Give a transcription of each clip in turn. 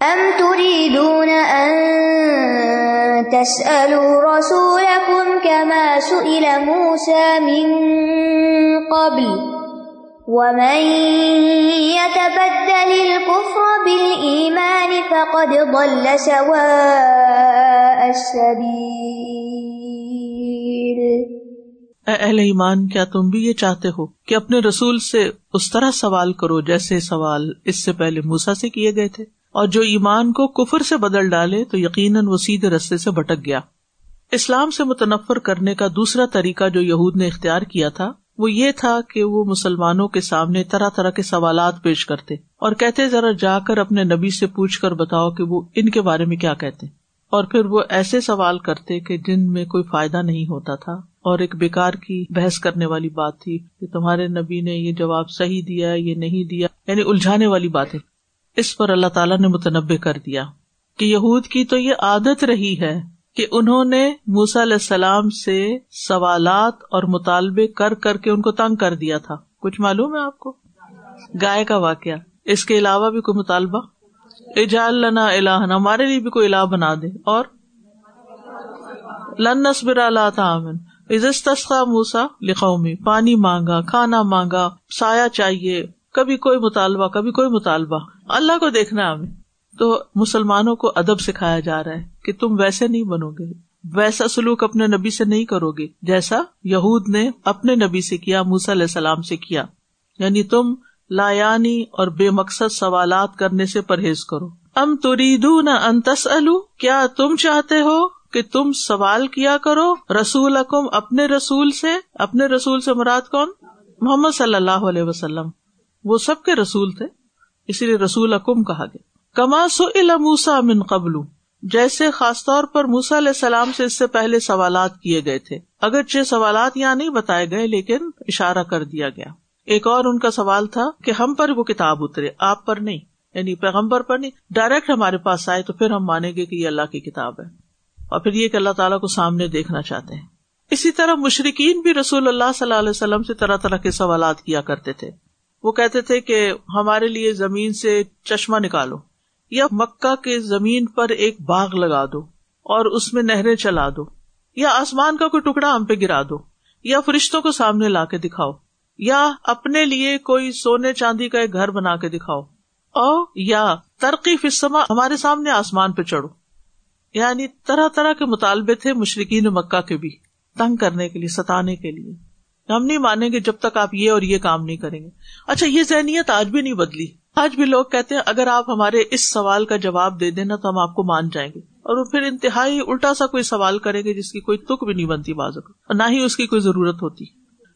ام تريدون ان تسألوا رسولكم كما سئل موسى من قبل ومن يتبدل الكفر بالإيمان فقد ضل سواء السبيل اے اہل ایمان، کیا تم بھی یہ چاہتے ہو کہ اپنے رسول سے اس طرح سوال کرو جیسے سوال اس سے پہلے موسا سے کیے گئے تھے؟ اور جو ایمان کو کفر سے بدل ڈالے تو یقیناً وہ سیدھے رستے سے بھٹک گیا۔ اسلام سے متنفر کرنے کا دوسرا طریقہ جو یہود نے اختیار کیا تھا، وہ یہ تھا کہ وہ مسلمانوں کے سامنے طرح طرح کے سوالات پیش کرتے اور کہتے، ذرا جا کر اپنے نبی سے پوچھ کر بتاؤ کہ وہ ان کے بارے میں کیا کہتے اور پھر وہ ایسے سوال کرتے کہ جن میں کوئی فائدہ نہیں ہوتا تھا۔ اور ایک بیکار کی بحث کرنے والی بات تھی کہ تمہارے نبی نے یہ جواب صحیح دیا، یہ نہیں دیا یعنی الجھانے والی باتیں۔ اس پر اللہ تعالیٰ نے متنوع کر دیا کہ یہود کی تو یہ عادت رہی ہے کہ انہوں نے موسا علیہ السلام سے سوالات اور مطالبے کر کر کے ان کو تنگ کر دیا تھا۔ کچھ معلوم ہے آپ کو؟ گائے کا واقعہ۔ اس کے علاوہ بھی کوئی مطالبہ؟ اجال لنا الہ ہمارے لیے بھی کوئی الہ بنا دے۔ اور؟ لن نصبر اللہ تعمن عزت موسا لکھاؤ میں پانی مانگا، کھانا مانگا، سایہ چاہیے۔ کبھی کوئی مطالبہ، کبھی کوئی مطالبہ۔ اللہ کو دیکھنا ہمیں۔ تو مسلمانوں کو ادب سکھایا جا رہا ہے کہ تم ویسے نہیں بنو گے۔ ویسا سلوک اپنے نبی سے نہیں کرو گے۔ جیسا یہود نے اپنے نبی سے کیا، موسی علیہ السلام سے کیا۔ یعنی تم لایانی اور بے مقصد سوالات کرنے سے پرہیز کرو۔ ام تریدو نہ انتس کیا تم چاہتے ہو کہ تم سوال کیا کرو رسول اکم اپنے رسول سے؟ اپنے رسول سے مراد کون؟ محمد صلی اللہ علیہ وسلم۔ وہ سب کے رسول تھے، اسی لیے رسول اکم کہا گیا۔ کما سو موسا من قبل، جیسے خاص طور پر موسا علیہ السلام سے اس سے پہلے سوالات کیے گئے تھے۔ اگر چھ سوالات یہاں نہیں بتائے گئے، لیکن اشارہ کر دیا گیا۔ ایک اور ان کا سوال تھا کہ ہم پر وہ کتاب اترے، آپ پر نہیں یعنی پیغمبر پر نہیں، ڈائریکٹ ہمارے پاس آئے تو پھر ہم مانیں گے کہ یہ اللہ کی کتاب ہے۔ اور پھر یہ کہ اللہ تعالیٰ کو سامنے دیکھنا چاہتے ہیں۔ اسی طرح مشرقین بھی رسول اللہ صلی اللہ علیہ وسلم سے طرح طرح کے سوالات کیا کرتے تھے۔ وہ کہتے تھے کہ ہمارے لیے زمین سے چشمہ نکالو یا مکہ کے زمین پر ایک باغ لگا دو اور اس میں نہریں چلا دو یا آسمان کا کوئی ٹکڑا ہم پہ گرا دو یا فرشتوں کو سامنے لا کے دکھاؤ یا اپنے لیے کوئی سونے چاندی کا ایک گھر بنا کے دکھاؤ اور یا ترقی فسما ہمارے سامنے آسمان پہ چڑھو۔ یعنی طرح طرح کے مطالبے تھے مشرقین مکہ کے بھی، تنگ کرنے کے لیے، ستانے کے لیے۔ ہم نہیں مانیں گے جب تک آپ یہ اور یہ کام نہیں کریں گے۔ اچھا یہ ذہنیت آج بھی نہیں بدلی۔ آج بھی لوگ کہتے ہیں، اگر آپ ہمارے اس سوال کا جواب دے دینا تو ہم آپ کو مان جائیں گے۔ اور وہ پھر انتہائی الٹا سا کوئی سوال کریں گے جس کی کوئی تک بھی نہیں بنتی بازو اور نہ ہی اس کی کوئی ضرورت ہوتی۔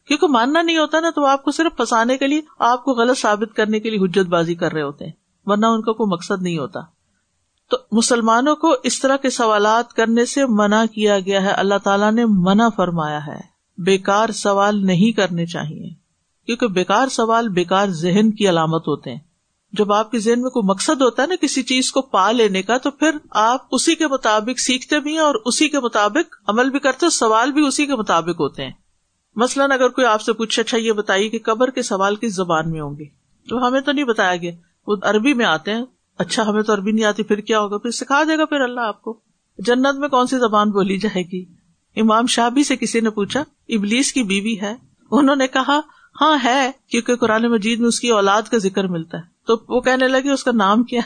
کیونکہ ماننا نہیں ہوتا نا تو آپ کو صرف پھنسانے کے لیے، آپ کو غلط ثابت کرنے کے لیے حجت بازی کر رہے ہوتے ہیں۔ ورنہ ان کا کوئی مقصد نہیں ہوتا۔ تو مسلمانوں کو اس طرح کے سوالات کرنے سے منع کیا گیا ہے، اللہ تعالیٰ نے منع فرمایا ہے۔ بیکار سوال نہیں کرنے چاہیے۔ کیونکہ بیکار سوال بیکار ذہن کی علامت ہوتے ہیں۔ جب آپ کے ذہن میں کوئی مقصد ہوتا ہے نا کسی چیز کو پا لینے کا، تو پھر آپ اسی کے مطابق سیکھتے بھی ہیں اور اسی کے مطابق عمل بھی کرتے سوال بھی اسی کے مطابق ہوتے ہیں۔ مثلاً اگر کوئی آپ سے پوچھے اچھا یہ بتائیے کہ قبر کے سوال کس زبان میں ہوں گے؟ تو ہمیں تو نہیں بتایا گیا۔ وہ عربی میں آتے ہیں۔ اچھا ہمیں تو عربی نہیں آتی، پھر کیا ہوگا؟ پھر سکھا دے گا پھر اللہ آپ کو۔ جنت میں کون سی زبان بولی جائے گی؟ امام شابی سے کسی نے پوچھا، ابلیس کی بیوی ہے؟ انہوں نے کہا ہاں ہے، کیونکہ قرآن مجید میں اس کی اولاد کا ذکر ملتا ہے۔ تو وہ کہنے لگے، اس کا نام کیا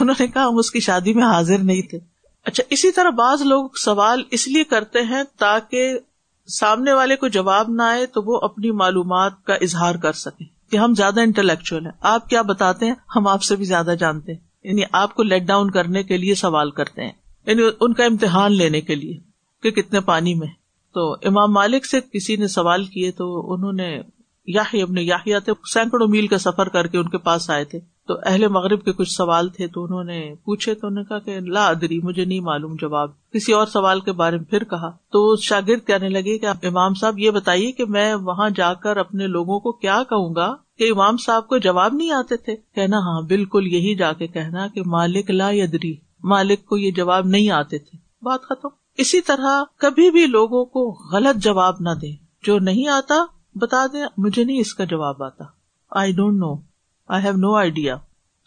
انہوں نے کہا، ہم اس کی شادی میں حاضر نہیں تھے۔ اچھا اسی طرح بعض لوگ سوال اس لیے کرتے ہیں تاکہ سامنے والے کو جواب نہ آئے تو وہ اپنی معلومات کا اظہار کر سکے کہ ہم زیادہ انٹلیکچل ہیں۔ آپ کیا بتاتے ہیں؟ ہم آپ سے بھی زیادہ جانتے ہیں۔ یعنی آپ کو لیٹ ڈاؤن کرنے کے لیے سوال کرتے ہیں۔ یعنی ان کا امتحان لینے کے لیے۔ کہ کتنے پانی میں۔ تو امام مالک سے کسی نے سوال کیے تو انہوں نے یاہی اپنے یاہیا تھے، سینکڑوں میل کا سفر کر کے ان کے پاس آئے تھے۔ تو اہل مغرب کے کچھ سوال تھے تو انہوں نے پوچھے تو انہوں نے کہا کہ لا ادری، مجھے نہیں معلوم جواب۔ کسی اور سوال کے بارے میں پھر کہا۔ تو شاگرد کہنے لگے کہ امام صاحب یہ بتائیے کہ میں وہاں جا کر اپنے لوگوں کو کیا کہوں گا کہ امام صاحب کو جواب نہیں آتے تھے۔ کہنا ہاں بالکل یہی جا کے کہنا کہ مالک لا یدری مالک کو یہ جواب نہیں آتے تھے۔ بات ختم۔ اسی طرح کبھی بھی لوگوں کو غلط جواب نہ دے جو نہیں آتا، بتا دیں، مجھے نہیں اس کا جواب آتا۔ I don't know I have no idea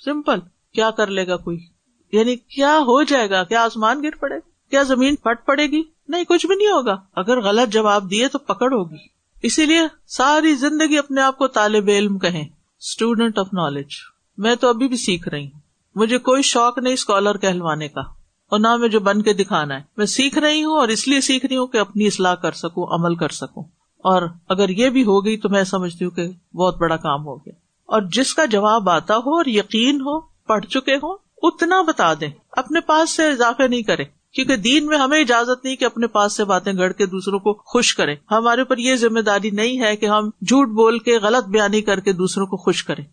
simple کیا کر لے گا کوئی؟ یعنی کیا ہو جائے گا؟ کیا آسمان گر پڑے کیا زمین پھٹ پڑے گی؟ نہیں، کچھ بھی نہیں ہوگا۔ اگر غلط جواب دیے تو پکڑ ہوگی۔ اسی لیے ساری زندگی اپنے آپ کو طالب علم کہیں۔ اسٹوڈینٹ آف نالج میں تو ابھی بھی سیکھ رہی ہوں۔ مجھے کوئی شوق نہیں اسکالر کہلوانے کا۔ اور نہ مجھے بن کے دکھانا ہے۔ میں سیکھ رہی ہوں اور اس لیے سیکھ رہی ہوں کہ اپنی اصلاح کر سکوں، عمل کر سکوں۔ اور اگر یہ بھی ہو گئی تو میں سمجھتی ہوں کہ بہت بڑا کام ہو گیا۔ اور جس کا جواب آتا ہو اور یقین ہو، پڑھ چکے ہو اتنا بتا دیں۔ اپنے پاس سے اضافے نہیں کرے کیونکہ دین میں ہمیں اجازت نہیں کہ اپنے پاس سے باتیں گڑ کے دوسروں کو خوش کریں۔ ہمارے اوپر یہ ذمہ داری نہیں ہے کہ ہم جھوٹ بول کے، غلط بیانی کر کے دوسروں کو خوش کریں۔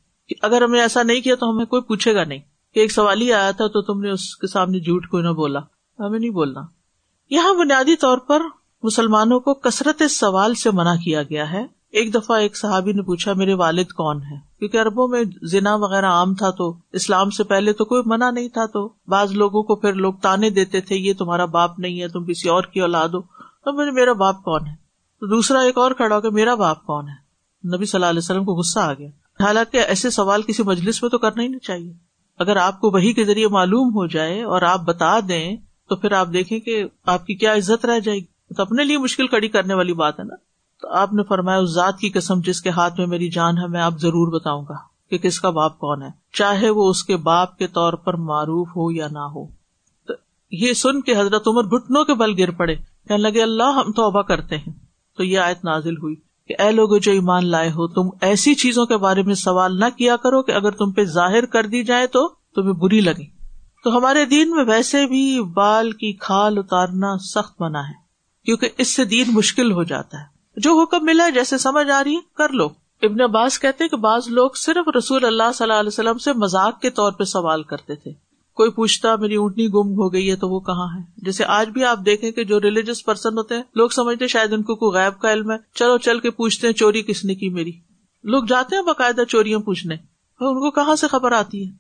اگر ہمیں ایسا نہیں کیا تو ہمیں کوئی پوچھے گا نہیں۔ کہ ایک سوال ہی آیا تھا تو تم نے اس کے سامنے جھوٹ کوئی نہ بولا؟ ہمیں نہیں بولنا۔ یہاں بنیادی طور پر مسلمانوں کو کثرت سوال سے منع کیا گیا ہے۔ ایک دفعہ ایک صحابی نے پوچھا، میرے والد کون ہے کیونکہ اربوں میں زنا وغیرہ عام تھا تو اسلام سے پہلے تو کوئی منع نہیں تھا تو بعض لوگوں کو پھر لوگ تانے دیتے تھے، یہ تمہارا باپ نہیں ہے، تم کسی اور کی اولاد ہو۔ تو میرا باپ کون ہے؟ تو دوسرا ایک اور کھڑا ہو کہ، میرا باپ کون ہے؟ نبی صلی اللہ علیہ وسلم کو غصہ آ گیا۔ حالانکہ ایسے سوال کسی مجلس میں تو کرنا ہی نہیں چاہیے۔ اگر آپ کو وہی کے ذریعے معلوم ہو جائے اور آپ بتا دیں تو پھر آپ دیکھیں کہ آپ کی کیا عزت رہ جائے گی۔ تو اپنے لیے مشکل کڑی کرنے والی بات ہے نا۔ تو آپ نے فرمایا، اس ذات کی قسم جس کے ہاتھ میں میری جان ہے، میں آپ ضرور بتاؤں گا کہ کس کا باپ کون ہے۔ چاہے وہ اس کے باپ کے طور پر معروف ہو یا نہ ہو۔ تو یہ سن کے حضرت عمر گٹنوں کے بل گر پڑے۔ کہنے لگے، اللہ ہم توبہ کرتے ہیں۔ تو یہ آیت نازل ہوئی۔ کہ اے لوگ جو ایمان لائے ہو، تم ایسی چیزوں کے بارے میں سوال نہ کیا کرو کہ اگر تم پہ ظاہر کر دی جائے تو تمہیں بری لگے تو ہمارے دین میں ویسے بھی بال کی کھال اتارنا سخت منع ہے، کیونکہ اس سے دین مشکل ہو جاتا ہے۔ جو حکم ملا ہے، جیسے سمجھ آ رہی ہے کر لو۔ ابن عباس کہتے کہ بعض لوگ صرف رسول اللہ صلی اللہ علیہ وسلم سے مذاق کے طور پہ سوال کرتے تھے۔ کوئی پوچھتا میری اونٹنی گم ہو گئی ہے تو وہ کہاں ہے؟ جیسے آج بھی آپ دیکھیں کہ جو ریلیجیس پرسن ہوتے ہیں، لوگ سمجھتے شاید ان کو کوئی غائب کا علم ہے۔ چلو، چل کے پوچھتے ہیں چوری کس نے کی میری؟ لوگ جاتے ہیں باقاعدہ چوریاں پوچھنے۔ ان کو کہاں سے خبر آتی ہے؟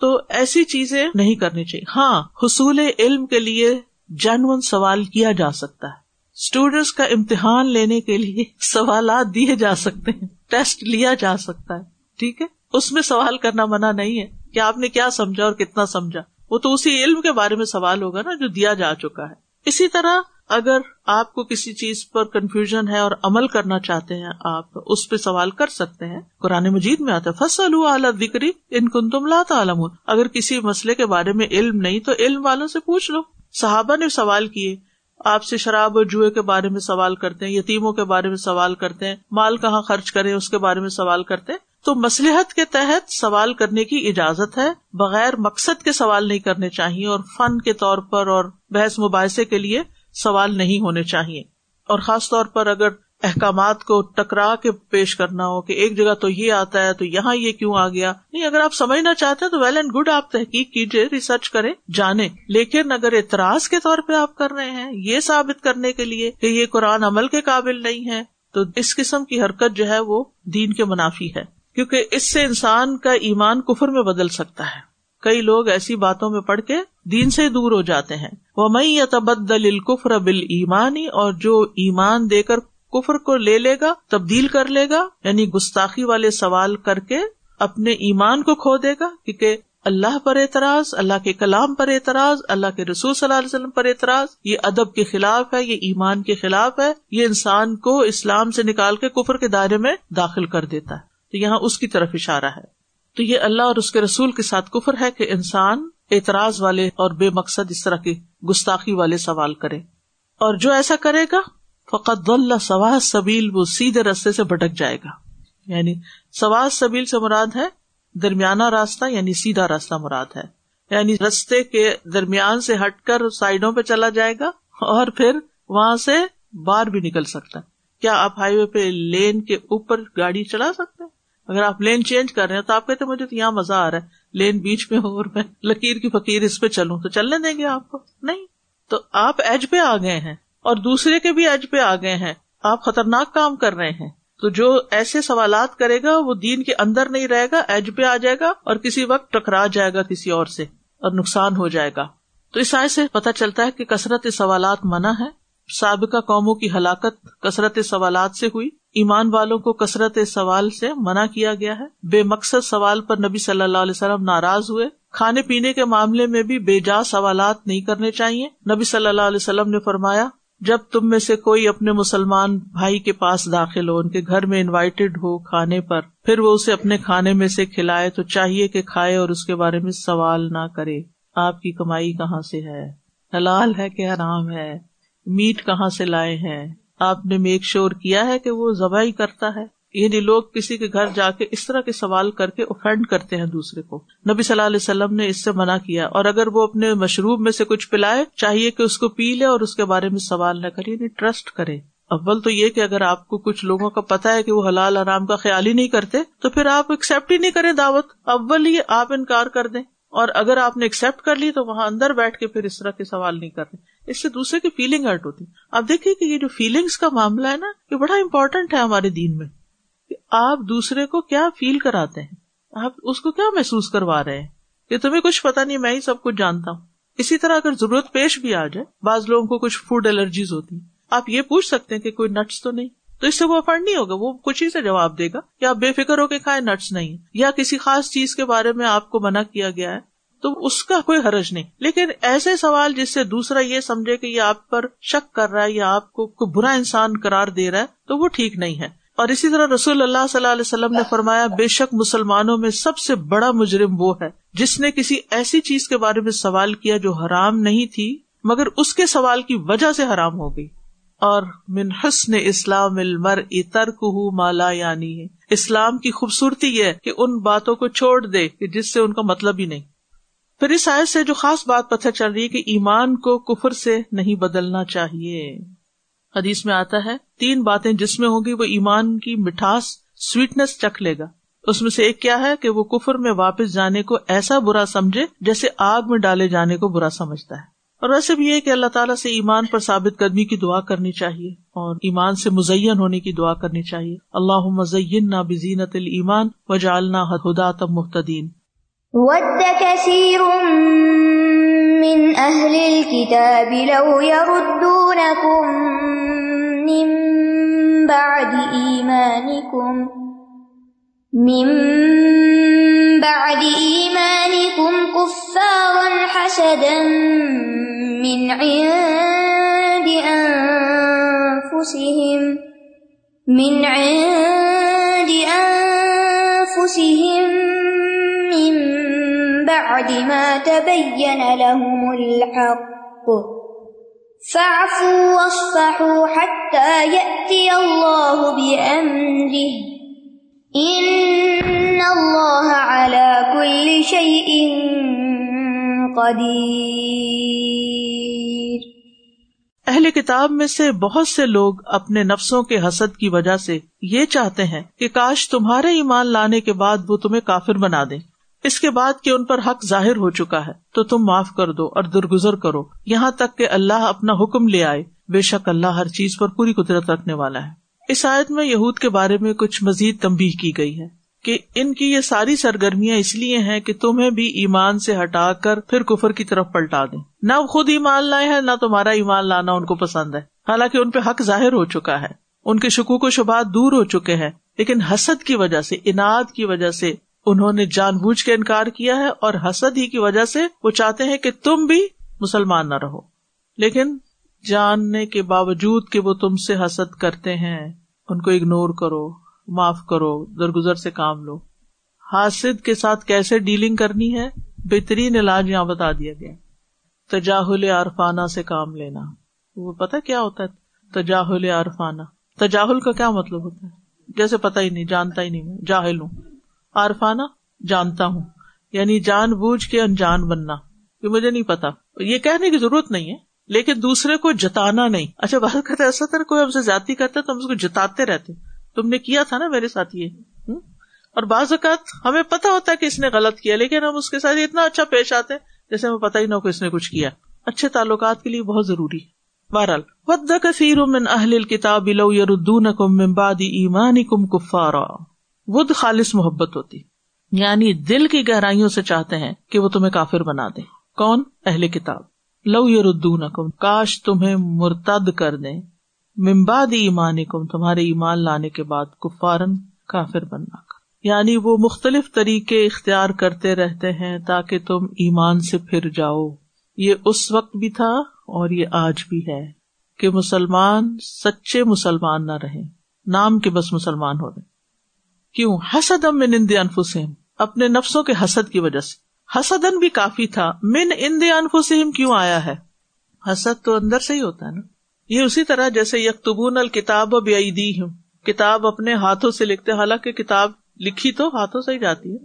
تو ایسی چیزیں نہیں کرنی چاہیے۔ ہاں حصول علم کے لیے جنون سوال کیا جا سکتا ہے۔ اسٹوڈینٹس کا امتحان لینے کے لیے سوالات دیے جا سکتے ہیں۔ ٹیسٹ لیا جا سکتا ہے۔ ٹھیک ہے؟ اس میں سوال کرنا منع نہیں ہے۔ کہ آپ نے کیا سمجھا اور کتنا سمجھا؟ وہ تو اسی علم کے بارے میں سوال ہوگا نا جو دیا جا چکا ہے۔ اسی طرح اگر آپ کو کسی چیز پر کنفیوژن ہے اور عمل کرنا چاہتے ہیں، آپ اس پہ سوال کر سکتے ہیں۔ قرآن مجید میں آتا ہے فصل ذکری ان کن تم لاتا عالم اگر کسی مسئلے کے بارے میں علم نہیں تو علم والوں سے پوچھ لو۔ صحابہ نے سوال کیے۔ آپ سے شراب اور جوئے کے بارے میں سوال کرتے ہیں، یتیموں کے بارے میں سوال کرتے ہیں، مال کہاں خرچ کرے اس کے بارے میں سوال کرتے ہیں؟ تو مسلحت کے تحت سوال کرنے کی اجازت ہے، بغیر مقصد کے سوال نہیں کرنے چاہیے اور فن کے طور پر اور بحث مباحثے کے لیے سوال نہیں ہونے چاہیے۔ اور خاص طور پر اگر احکامات کو ٹکرا کے پیش کرنا ہو کہ ایک جگہ تو یہ آتا ہے، تو یہاں یہ کیوں آ گیا؟ نہیں، اگر آپ سمجھنا چاہتے ہیں تو ویل اینڈ گڈ آپ تحقیق کیجیے ریسرچ کریں جانے لیکن اگر اعتراض کے طور پہ آپ کر رہے ہیں، یہ ثابت کرنے کے لیے کہ یہ قرآن عمل کے قابل نہیں ہے، تو اس قسم کی حرکت جو ہے وہ دین کے منافی ہے۔ کیونکہ اس سے انسان کا ایمان کفر میں بدل سکتا ہے۔ کئی لوگ ایسی باتوں میں پڑھ کے دین سے دور ہو جاتے ہیں۔ وہ میں یتبدل الکفر بل ایمانی اور جو ایمان دے کر کفر کو لے لے گا، تبدیل کر لے گا یعنی گستاخی والے سوال کر کے اپنے ایمان کو کھو دے گا، کیونکہ اللہ پر اعتراض، اللہ کے کلام پر اعتراض، اللہ کے رسول صلی اللہ علیہ وسلم پر اعتراض، یہ ادب کے خلاف ہے، یہ ایمان کے خلاف ہے، یہ انسان کو اسلام سے نکال کے کفر کے دائرے میں داخل کر دیتا ہے۔ تو یہاں اس کی طرف اشارہ ہے۔ تو یہ اللہ اور اس کے رسول کے ساتھ کفر ہے کہ انسان اعتراض والے اور بے مقصد اس طرح کے گستاخی والے سوال کرے۔ اور جو ایسا کرے گا فقط اللہ سواہ سبیل، وہ سیدھے رستے سے بھٹک جائے گا۔ یعنی سواہ سبیل سے مراد ہے درمیانہ راستہ یعنی سیدھا راستہ مراد ہے۔ یعنی رستے کے درمیان سے ہٹ کر سائڈوں پہ چلا جائے گا اور پھر وہاں سے باہر بھی نکل سکتا ہے۔ کیا آپ ہائی وے پہ لین کے اوپر گاڑی چلا سکتے ہیں؟ اگر آپ لین چینج کر رہے ہیں تو آپ کہتے مجھے تو یہاں مزہ آ رہا ہے، لین بیچ میں ہو اور میں لکیر کی فقیر اس پہ چلوں، تو چلنے دیں گے آپ کو؟ نہیں۔ تو آپ ایج پہ آ گئے ہیں اور دوسرے کے بھی ایج پہ آ گئے ہیں۔ آپ خطرناک کام کر رہے ہیں۔ تو جو ایسے سوالات کرے گا، وہ دین کے اندر نہیں رہے گا، ایج پہ آ جائے گا اور کسی وقت ٹکرا جائے گا کسی اور سے اور نقصان ہو جائے گا۔ تو اس آئے سے پتا چلتا ہے کہ کثرت سوالات منع ہے سابقہ قوموں کی ہلاکت کثرت سوالات سے ہوئی۔ ایمان والوں کو کثرت سوال سے منع کیا گیا ہے۔ بے مقصد سوال پر نبی صلی اللہ علیہ وسلم ناراض ہوئے۔ کھانے پینے کے معاملے میں بھی بے جا سوالات نہیں کرنے چاہیے۔ نبی صلی اللہ علیہ وسلم نے فرمایا، جب تم میں سے کوئی اپنے مسلمان بھائی کے پاس داخل ہو، ان کے گھر میں انوائٹیڈ ہو کھانے پر، پھر وہ اسے اپنے کھانے میں سے کھلائے تو چاہیے کہ کھائے اور اس کے بارے میں سوال نہ کرے۔ آپ کی کمائی کہاں سے ہے؟ حلال ہے کہ حرام ہے؟ میٹ کہاں سے لائے ہیں؟ آپ نے میک شور کیا ہے کہ وہ ذبح کرتا ہے۔ یعنی لوگ کسی کے گھر جا کے اس طرح کے سوال کر کے اوفینڈ کرتے ہیں دوسرے کو۔ نبی صلی اللہ علیہ وسلم نے اس سے منع کیا۔ اور اگر وہ اپنے مشروب میں سے کچھ پلائے، چاہیے کہ اس کو پی لے اور اس کے بارے میں سوال نہ کرے یعنی ٹرسٹ کرے۔ اول تو یہ کہ اگر آپ کو کچھ لوگوں کا پتا ہے کہ وہ حلال آرام کا خیال ہی نہیں کرتے، تو پھر آپ ایکسپٹ ہی نہیں کریں دعوت۔ اول ہی آپ انکار کر دیں۔ اور اگر آپ نے ایکسپٹ کر لی، تو وہاں اندر بیٹھ کے پھر اس طرح کے سوال نہیں کرتے اس سے دوسرے کی فیلنگ ہرٹ ہوتی۔ اب دیکھیے کہ یہ جو فیلنگس کا معاملہ ہے نا، یہ بڑا امپورٹینٹ ہے ہمارے دین میں۔ کہ آپ دوسرے کو کیا فیل کراتے ہیں؟ آپ اس کو کیا محسوس کروا رہے ہیں؟ کہ تمہیں کچھ پتا نہیں، میں ہی سب کچھ جانتا ہوں۔ اسی طرح اگر ضرورت پیش بھی آ جائے، بعض لوگوں کو کچھ فوڈ الرجیز ہوتی۔ آپ یہ پوچھ سکتے ہیں کہ کوئی نٹس تو نہیں؟ تو اس سے وہ افرڈ نہیں ہوگا، وہ کچھ ہی سے جواب دے گا کہ آپ بے فکر ہو کے کھائے نٹس نہیں یا کسی خاص چیز کے بارے میں آپ کو منع کیا گیا ہے تو اس کا کوئی حرج نہیں۔ لیکن ایسے سوال جس سے دوسرا یہ سمجھے کہ یہ آپ پر شک کر رہا ہے یا آپ کو برا انسان قرار دے رہا ہے، تو وہ ٹھیک نہیں ہے۔ اور اسی طرح رسول اللہ صلی اللہ علیہ وسلم نے فرمایا، بے شک مسلمانوں میں سب سے بڑا مجرم وہ ہے جس نے کسی ایسی چیز کے بارے میں سوال کیا جو حرام نہیں تھی، مگر اس کے سوال کی وجہ سے حرام ہو گئی۔ اور من حسن اسلام المر ترک مالا یعنی ہے۔ اسلام کی خوبصورتی یہ کہ ان باتوں کو چھوڑ دے کہ جس سے ان کا مطلب ہی نہیں۔ پھر اس آیت سے جو خاص بات پتہ چل رہی ہے کہ ایمان کو کفر سے نہیں بدلنا چاہیے۔ حدیث میں آتا ہے، تین باتیں جس میں ہوگی وہ ایمان کی مٹھاس سویٹنس چکھ لے گا۔ اس میں سے ایک کیا ہے کہ وہ کفر میں واپس جانے کو ایسا برا سمجھے جیسے آگ میں ڈالے جانے کو برا سمجھتا ہے۔ اور ویسے بھی یہ کہ اللہ تعالیٰ سے ایمان پر ثابت قدمی کی دعا کرنی چاہیے اور ایمان سے مزین ہونے کی دعا کرنی چاہیے۔ اللہ مزین نہ بزینت المان و جالنا ہدا تب محتدین من أهل الكتاب لو يردونكم من بعد إيمانكم من بعد إيمانكم كفارا حسدا من عند أنفسهم من عند بعد ما تبين لهم الحق. فاعفوا واصفحوا حتى يأتي الله بأمره. إن الله على كل شيء قدير. اہل کتاب میں سے بہت سے لوگ اپنے نفسوں کے حسد کی وجہ سے یہ چاہتے ہیں کہ کاش تمہارے ایمان لانے کے بعد وہ تمہیں کافر بنا دیں۔ اس کے بعد کہ ان پر حق ظاہر ہو چکا ہے، تو تم معاف کر دو اور درگزر کرو۔ یہاں تک کہ اللہ اپنا حکم لے آئے۔ بے شک اللہ ہر چیز پر پوری قدرت رکھنے والا ہے۔ اس آیت میں یہود کے بارے میں کچھ مزید تمبی کی گئی ہے کہ ان کی یہ ساری سرگرمیاں اس لیے ہیں کہ تمہیں بھی ایمان سے ہٹا کر پھر کفر کی طرف پلٹا دیں۔ نہ خود ایمان لائے ہیں، نہ تمہارا ایمان لانا ان کو پسند ہے۔ حالانکہ ان پہ حق ظاہر ہو چکا ہے۔ ان کے شکوک و شبات دور ہو چکے ہیں، لیکن حسد کی وجہ سے، انعد کی وجہ سے انہوں نے جان بوجھ کے انکار کیا ہے اور حسد ہی کی وجہ سے وہ چاہتے ہیں کہ تم بھی مسلمان نہ رہو۔ لیکن جاننے کے باوجود کہ وہ تم سے حسد کرتے ہیں، ان کو اگنور کرو، معاف کرو، درگزر سے کام لو۔ حاسد کے ساتھ کیسے ڈیلنگ کرنی ہے؟ بہترین علاج یہاں بتا دیا گیا۔ تجاہل عرفانہ سے کام لینا۔ وہ پتا کیا ہوتا ہے؟ تجاہل عرفانہ تجاہل کا کیا مطلب ہوتا ہے؟ جیسے پتا ہی نہیں، جانتا ہی نہیں جاہل ہوں۔ عارفانہ جانتا ہوں۔ یعنی جان بوجھ کے انجان بننا۔ یہ مجھے نہیں پتا۔ یہ کہنے کی ضرورت نہیں ہے، لیکن دوسرے کو جتانا نہیں۔ اچھا بات کرتے ایسا طرح کوئی ہم سے زیادتی کرتا تو ہم اس کو جتاتے رہتے تم نے کیا تھا نا میرے ساتھ یہ؟ اور بعض اوقات ہمیں پتا ہوتا ہے کہ اس نے غلط کیا، لیکن ہم اس کے ساتھ اتنا اچھا پیش آتے جیسے ہمیں پتا ہی نہ کہ اس نے کچھ کیا۔ اچھے تعلقات کے لیے بہت ضروری ہے۔ بہرحال، ود کثیر من اہل کتاب لو یردونکم من بعد ایمانکم کفارا ود خالص محبت ہوتی یعنی دل کی گہرائیوں سے چاہتے ہیں کہ وہ تمہیں کافر بنا دے کون؟ اہل کتاب۔ لو یو کاش تمہیں مرتد کر دے ممباد ایمان کم تمہارے ایمان لانے کے بعد کفارن، کافر بننا۔ کر یعنی وہ مختلف طریقے اختیار کرتے رہتے ہیں تاکہ تم ایمان سے پھر جاؤ۔ یہ اس وقت بھی تھا اور یہ آج بھی ہے کہ مسلمان سچے مسلمان نہ رہے نام کے بس مسلمان ہو رہے۔ کیوں؟ حسد ام من اند انفسم اپنے نفسوں کے حسد کی وجہ سے۔ حسدن بھی کافی تھا، من اند انفسم کیوں آیا ہے؟ حسد تو اندر سے ہی ہوتا ہے نا۔ یہ اسی طرح جیسے یکتبون الکتاب بے ہوں کتاب اپنے ہاتھوں سے لکھتے، حالانکہ کتاب لکھی تو ہاتھوں سے ہی جاتی ہے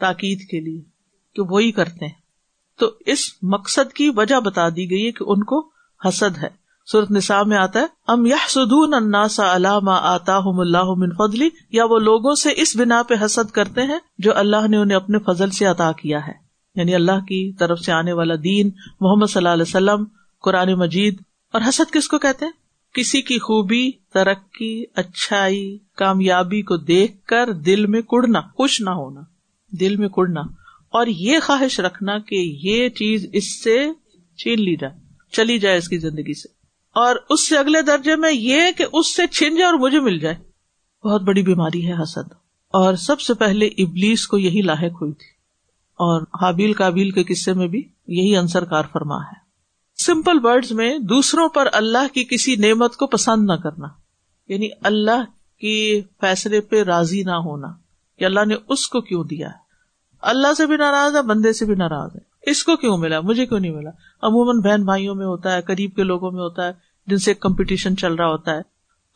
تاکید کے لیے کہ وہی کرتے ہیں۔ تو اس مقصد کی وجہ بتا دی گئی ہے کہ ان کو حسد ہے۔ صورت نسا میں آتا ہے، ام یا سدون اناسا علامہ آتا اللہ من فضلی، یا وہ لوگوں سے اس بنا پہ حسد کرتے ہیں جو اللہ نے انہیں اپنے فضل سے عطا کیا ہے۔ یعنی اللہ کی طرف سے آنے والا دین محمد صلی اللہ علیہ وسلم، قرآن مجید، اور حسد کس کو کہتے ہیں؟ کسی کی خوبی، ترقی، اچھائی، کامیابی کو دیکھ کر دل میں کڑنا، خوش نہ ہونا، دل میں کڑنا۔ اور یہ خواہش رکھنا کہ یہ چیز اس سے چھین لی جائے، چلی جائے اس کی زندگی سے۔ اور اس سے اگلے درجے میں یہ کہ اس سے چھن جائے اور مجھے مل جائے۔ بہت بڑی بیماری ہے حسد۔ اور سب سے پہلے ابلیس کو یہی لاحق ہوئی تھی۔ اور حابیل کابیل کے قصے میں بھی یہی انصر کار فرما ہے۔ سمپل ورڈ میں دوسروں پر اللہ کی کسی نعمت کو پسند نہ کرنا یعنی اللہ کی فیصلے پہ راضی نہ ہونا، کہ اللہ نے اس کو کیوں دیا ہے؟ اللہ سے بھی ناراض ہے، بندے سے بھی ناراض ہے۔ اس کو کیوں ملا؟ مجھے کیوں نہیں ملا؟ عموماً بہن بھائیوں میں ہوتا ہے، قریب کے لوگوں میں ہوتا ہے، جن سے کمپٹیشن چل رہا ہوتا ہے۔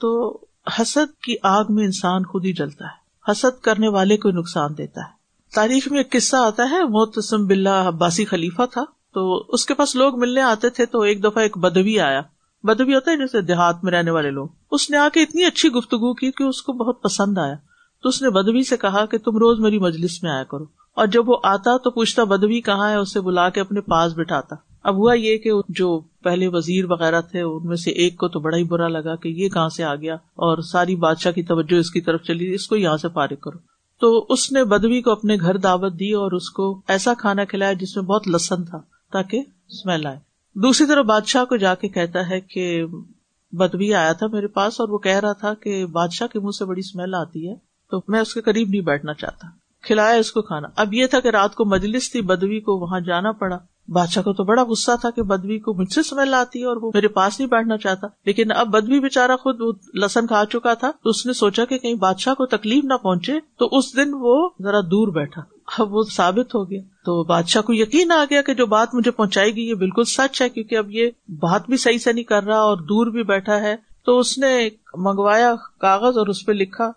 تو حسد کی آگ میں انسان خود ہی جلتا ہے۔ حسد کرنے والے کو نقصان دیتا ہے۔ تاریخ میں ایک قصہ آتا ہے محتسم بلّہ عباسی خلیفہ تھا۔ تو اس کے پاس لوگ ملنے آتے تھے تو ایک دفعہ ایک بدوی آیا۔ بدوی ہوتا ہے جیسے دیہات میں رہنے والے لوگ۔ اس نے آ کے اتنی اچھی گفتگو کی کہ اس کو بہت پسند آیا۔ تو اس نے بدوی سے کہا کہ تم روز میری مجلس میں آیا کرو۔ اور جب وہ آتا تو پوچھتا، بدوی کہاں ہے؟ اسے بلا کے اپنے پاس بٹھاتا۔ اب ہوا یہ کہ جو پہلے وزیر وغیرہ تھے، ان میں سے ایک کو تو بڑا ہی برا لگا کہ یہ کہاں سے آ گیا اور ساری بادشاہ کی توجہ اس کی طرف چلی، اس کو یہاں سے فارغ کرو۔ تو اس نے بدوی کو اپنے گھر دعوت دی اور اس کو ایسا کھانا کھلایا جس میں بہت لسن تھا تاکہ اسمیل آئے۔ دوسری طرف بادشاہ کو جا کے کہتا ہے کہ بدوی آیا تھا میرے پاس اور وہ کہہ رہا تھا کہ بادشاہ کے منہ سے بڑی اسمیل آتی ہے، تو میں اس کے قریب نہیں بیٹھنا چاہتا۔ کھلایا اس کو کھانا۔ اب یہ تھا کہ رات کو مجلس تھی، بدوی کو وہاں جانا پڑا۔ بادشاہ کو تو بڑا غصہ تھا کہ بدوی کو مجھ سے سمیل آتی ہے اور وہ میرے پاس نہیں بیٹھنا چاہتا۔ لیکن اب بدوی بےچارا خود لسن کھا چکا تھا تو اس نے سوچا کہ کہیں بادشاہ کو تکلیف نہ پہنچے تو اس دن وہ ذرا دور بیٹھا۔ اب وہ ثابت ہو گیا۔ تو بادشاہ کو یقین آ گیا کہ جو بات مجھے پہنچائی گئی یہ بالکل سچ ہے کیونکہ اب یہ بات بھی صحیح سے نہیں کر رہا اور دور بھی بیٹھا ہے۔ تو اس نے منگوایا کاغذ اور اس پہ لکھا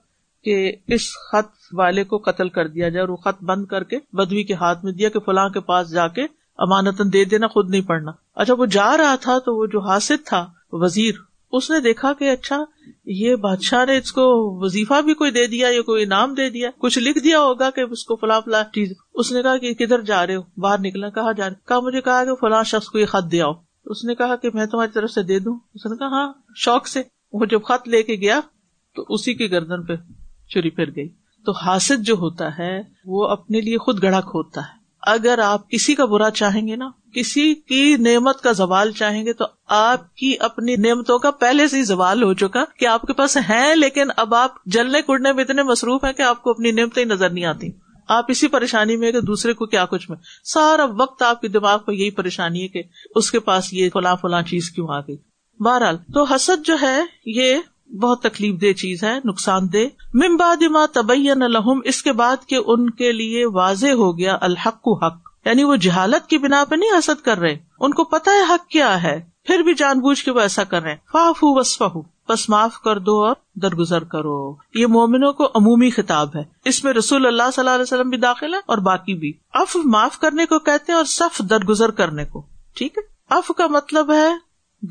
کہ اس خط والے کو قتل کر دیا جائے اور وہ خط بند کر کے بدوی کے ہاتھ میں دیا کہ فلاں کے پاس جا کے امانتن دے دینا، خود نہیں پڑھنا۔ اچھا وہ جا رہا تھا تو وہ جو حاصل تھا وزیر، اس نے دیکھا کہ اچھا یہ بادشاہ نے اس کو وظیفہ بھی کوئی دے دیا یا کوئی انعام دے دیا، کچھ لکھ دیا ہوگا کہ اس کو فلاں فلاں چیز۔ اس نے کہا کہ کدھر جا رہے ہو؟ باہر نکلا کہا جا رہے کہا، مجھے کہا کہ فلاں شخص کو یہ خط دیا اس نے کہا کہ میں تمہاری طرف سے دے دوں۔ اس نے کہا ہاں شوق سے۔ وہ جب خط لے کے گیا تو اسی کی گردن پہ چوری پھر گئی۔ تو حاصل جو ہوتا ہے، وہ اپنے لیے خود گڑھا کھودتا ہے۔ اگر آپ کسی کا برا چاہیں گے نا، کسی کی نعمت کا زوال چاہیں گے، تو آپ کی اپنی نعمتوں کا پہلے سے ہی زوال ہو چکا کہ آپ کے پاس ہیں، لیکن اب آپ جلنے کڑنے میں اتنے مصروف ہیں کہ آپ کو اپنی نعمتیں نظر نہیں آتی۔ آپ اسی پریشانی میں کہ دوسرے کو کیا کچھ میں۔ سارا وقت آپ کے دماغ میں یہی پریشانی ہے کہ اس کے پاس یہ فلاں فلاں چیز کیوں آ گئی۔ بہرحال، تو حسد جو ہے، یہ بہت تکلیف دہ چیز ہے، نقصان دہ۔ ممباد ما تبین الحم اس کے بعد کہ ان کے لیے واضح ہو گیا، الحق کو حق۔ یعنی وہ جہالت کی بنا پہ نہیں حسد کر رہے۔ ان کو پتا ہے حق کیا ہے، پھر بھی جان بوجھ کے وہ ایسا کر رہے فاف وسف بس معاف کر دو اور درگزر کرو۔ یہ مومنوں کو عمومی خطاب ہے۔ اس میں رسول اللہ صلی اللہ علیہ وسلم بھی داخل ہے اور باقی بھی۔ اف معاف کرنے کو کہتے ہیں اور صف درگزر کرنے کو۔ ٹھیک ہے؟ اف کا مطلب ہے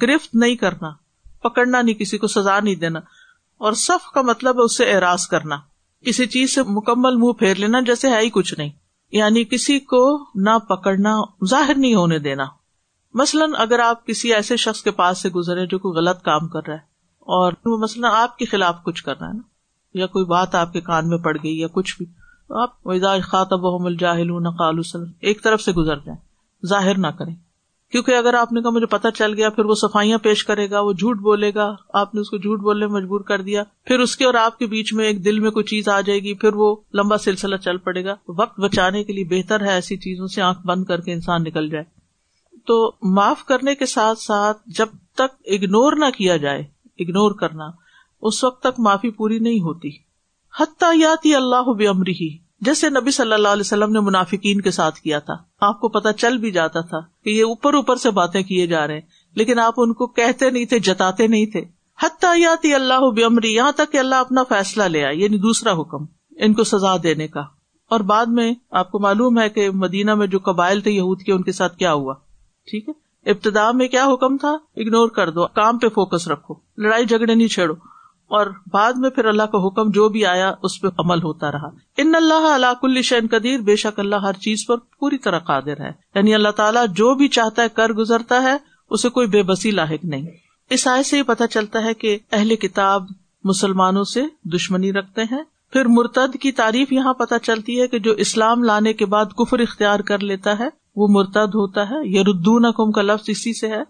گرفت نہیں کرنا۔ پکڑنا نہیں، کسی کو سزا نہیں دینا۔ اور صف کا مطلب ہے اس سے اعراض کرنا۔ کسی چیز سے مکمل منہ پھیر لینا، جیسے ہے ہی کچھ نہیں۔ یعنی کسی کو نہ پکڑنا، ظاہر نہیں ہونے دینا۔ مثلاً اگر آپ کسی ایسے شخص کے پاس سے گزرے جو کوئی غلط کام کر رہا ہے، اور مثلاً آپ کے خلاف کچھ کر رہا ہے نا، یا کوئی بات آپ کے کان میں پڑ گئی یا کچھ بھی، تو آپ خاطب الجاہل ایک طرف سے گزر جائیں۔ ظاہر نہ کریں۔ کیونکہ اگر آپ نے کہا مجھے پتا چل گیا، پھر وہ صفائیاں پیش کرے گا، وہ جھوٹ بولے گا، آپ نے اس کو جھوٹ بولنے میں مجبور کر دیا، پھر اس کے اور آپ کے بیچ میں ایک دل میں کوئی چیز آ جائے گی، پھر وہ لمبا سلسلہ چل پڑے گا۔ وقت بچانے کے لیے بہتر ہے ایسی چیزوں سے آنکھ بند کر کے انسان نکل جائے۔ تو معاف کرنے کے ساتھ ساتھ جب تک اگنور نہ کیا جائے اگنور کرنا، اس وقت تک معافی پوری نہیں ہوتی۔ حتیاتی اللہ ہی جیسے نبی صلی اللہ علیہ وسلم نے منافقین کے ساتھ کیا تھا، آپ کو پتا چل بھی جاتا تھا کہ یہ اوپر اوپر سے باتیں کیے جا رہے ہیں، لیکن آپ ان کو کہتے نہیں تھے، جتاتے نہیں تھے۔ حتیاتی اللہ بمری یہاں تک کہ اللہ اپنا فیصلہ لے آئے یعنی دوسرا حکم، ان کو سزا دینے کا۔ اور بعد میں آپ کو معلوم ہے کہ مدینہ میں جو قبائل تھے یہود کے، ان کے ساتھ کیا ہوا۔ ٹھیک ہے؟ ابتدا میں کیا حکم تھا؟ اگنور کر دو، کام پہ فوکس رکھو، لڑائی جھگڑے نہیں چھیڑو۔ اور بعد میں پھر اللہ کا حکم جو بھی آیا، اس پہ عمل ہوتا رہا۔ ان اللہ اللہ کل شین قدیر، بے شک اللہ ہر چیز پر پوری طرح قادر ہے۔ یعنی اللہ تعالیٰ جو بھی چاہتا ہے کر گزرتا ہے، اسے کوئی بے بسی لاحق نہیں۔ اس آئے سے یہ پتا چلتا ہے کہ اہل کتاب مسلمانوں سے دشمنی رکھتے ہیں۔ پھر مرتد کی تعریف یہاں پتا چلتی ہے کہ جو اسلام لانے کے بعد کفر اختیار کر لیتا ہے، وہ مرتد ہوتا ہے۔ یہ ردون کم کا لفظ اسی سے ہے۔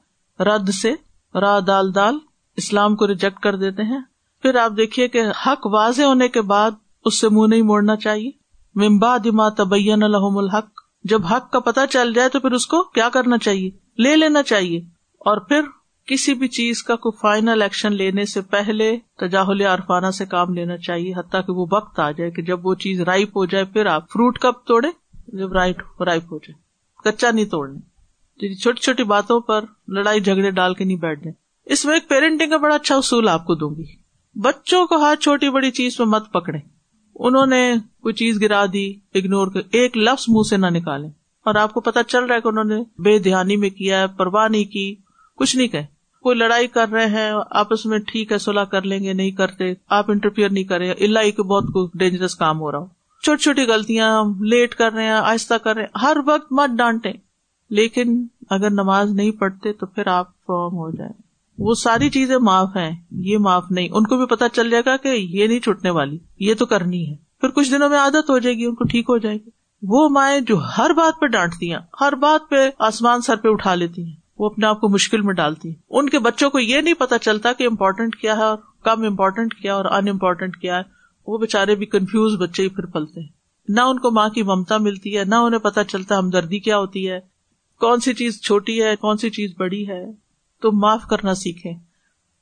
رد سے را دال دال، اسلام کو ریجیکٹ کر دیتے ہیں۔ پھر آپ دیکھیے کہ حق واضح ہونے کے بعد اس سے منہ نہیں موڑنا چاہیے۔ ممبا دما تبین الحم الحق۔ جب حق کا پتا چل جائے تو پھر اس کو کیا کرنا چاہیے؟ لے لینا چاہیے۔ اور پھر کسی بھی چیز کا کوئی فائنل ایکشن لینے سے پہلے تجاہل عرفانہ سے کام لینا چاہیے، حتیٰ کہ وہ وقت آ جائے کہ جب وہ چیز رائپ ہو جائے، پھر آپ فروٹ کب توڑے جب رائٹ رائپ ہو جائے۔ کچا نہیں توڑنے جی، چھوٹی چھوٹی باتوں پر لڑائی جھگڑے ڈال کے نہیں بیٹھنے اس میں ایک پیرنٹنگ کا بڑا اچھا اصول آپ کو دوں گی۔ بچوں کو ہاتھ چھوٹی بڑی چیز پہ مت پکڑے انہوں نے کوئی چیز گرا دی اگنور کر، ایک لفظ منہ سے نہ نکالے اور آپ کو پتا چل رہا ہے کہ انہوں نے بے دھیانی میں کیا ہے، پرواہ نہیں کی، کچھ نہیں کہ کوئی لڑائی کر رہے ہیں، آپس میں ٹھیک ہے سلاح کر لیں گے، نہیں کرتے، آپ انٹرفیئر نہیں کرے اللہ کے بہت ڈینجرس کام ہو رہا ہو۔ چھوٹی چھوٹی غلطیاں لیٹ کر رہے ہیں، آہستہ کر رہے ہیں۔ ہر وقت مت ڈانٹے لیکن اگر نماز نہیں پڑھتے تو پھر آپ فارم ہو جائیں۔ وہ ساری چیزیں معاف ہیں، یہ معاف نہیں۔ ان کو بھی پتا چل جائے گا کہ یہ نہیں چھوٹنے والی، یہ تو کرنی ہے۔ پھر کچھ دنوں میں عادت ہو جائے گی، ان کو ٹھیک ہو جائے گی۔ وہ مائیں جو ہر بات پہ ڈانٹتی ہیں، ہر بات پہ آسمان سر پہ اٹھا لیتی ہیں، وہ اپنے آپ کو مشکل میں ڈالتی ہیں۔ ان کے بچوں کو یہ نہیں پتا چلتا کہ امپورٹینٹ کیا ہے اور کم امپورٹینٹ کیا اور ان امپورٹینٹ کیا ہے۔ وہ بےچارے بھی کنفیوز بچے ہی پھر پلتے ہیں۔ نہ ان کو ماں کی ممتا ملتی ہے، نہ انہیں پتا چلتا ہمدردی کیا ہوتی ہے۔ کون سی چیز چھوٹی ہے، کون سی چیز بڑی ہے۔ تو معاف کرنا سیکھے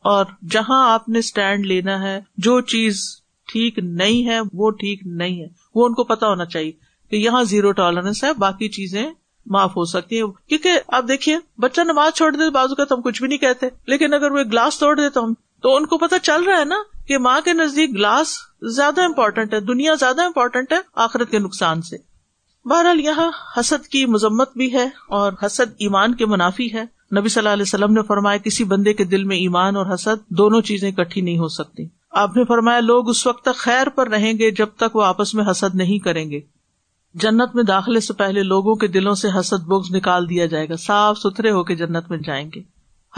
اور جہاں آپ نے اسٹینڈ لینا ہے، جو چیز ٹھیک نہیں ہے، وہ ٹھیک نہیں ہے۔ وہ ان کو پتا ہونا چاہیے کہ یہاں زیرو ٹالرنس ہے، باقی چیزیں معاف ہو سکتی ہیں۔ کیونکہ آپ دیکھیے، بچہ نماز چھوڑ دے، بازو کا تو ہم کچھ بھی نہیں کہتے۔ لیکن اگر وہ گلاس توڑ دے تو ہم تو ان کو پتا چل رہا ہے نا کہ ماں کے نزدیک گلاس زیادہ امپورٹینٹ ہے، دنیا زیادہ امپورٹینٹ ہے آخرت کے نقصان سے۔ بہرحال یہاں حسد کی مذمت بھی ہے اور حسد ایمان کے منافی ہے۔ نبی صلی اللہ علیہ وسلم نے فرمایا کسی بندے کے دل میں ایمان اور حسد دونوں چیزیں اکٹھی نہیں ہو سکتی۔ آپ نے فرمایا لوگ اس وقت تک خیر پر رہیں گے جب تک وہ آپس میں حسد نہیں کریں گے۔ جنت میں داخلے سے پہلے لوگوں کے دلوں سے حسد بوگز نکال دیا جائے گا۔ صاف ستھرے ہو کے جنت میں جائیں گے۔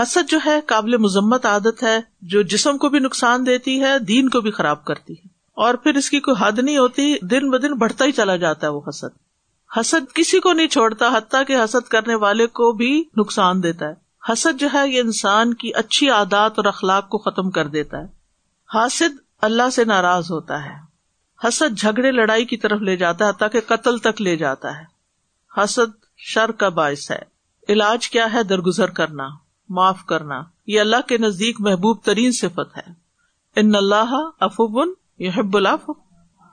حسد جو ہے قابل مذمت عادت ہے، جو جسم کو بھی نقصان دیتی ہے، دین کو بھی خراب کرتی ہے۔ اور پھر اس کی کوئی حد نہیں ہوتی، دن ب دن بڑھتا ہی چلا جاتا ہے وہ حسد۔ حسد کسی کو نہیں چھوڑتا، حتیٰ کہ حسد کرنے والے کو بھی نقصان دیتا ہے۔ حسد جو ہے، یہ انسان کی اچھی عادات اور اخلاق کو ختم کر دیتا ہے۔ حاسد اللہ سے ناراض ہوتا ہے۔ حسد جھگڑے، لڑائی کی طرف لے جاتا ہے تاکہ قتل تک لے جاتا ہے۔ حسد شر کا باعث ہے۔ علاج کیا ہے؟ درگزر کرنا، معاف کرنا۔ یہ اللہ کے نزدیک محبوب ترین صفت ہے۔ ان اللہ افبن یحب العفو۔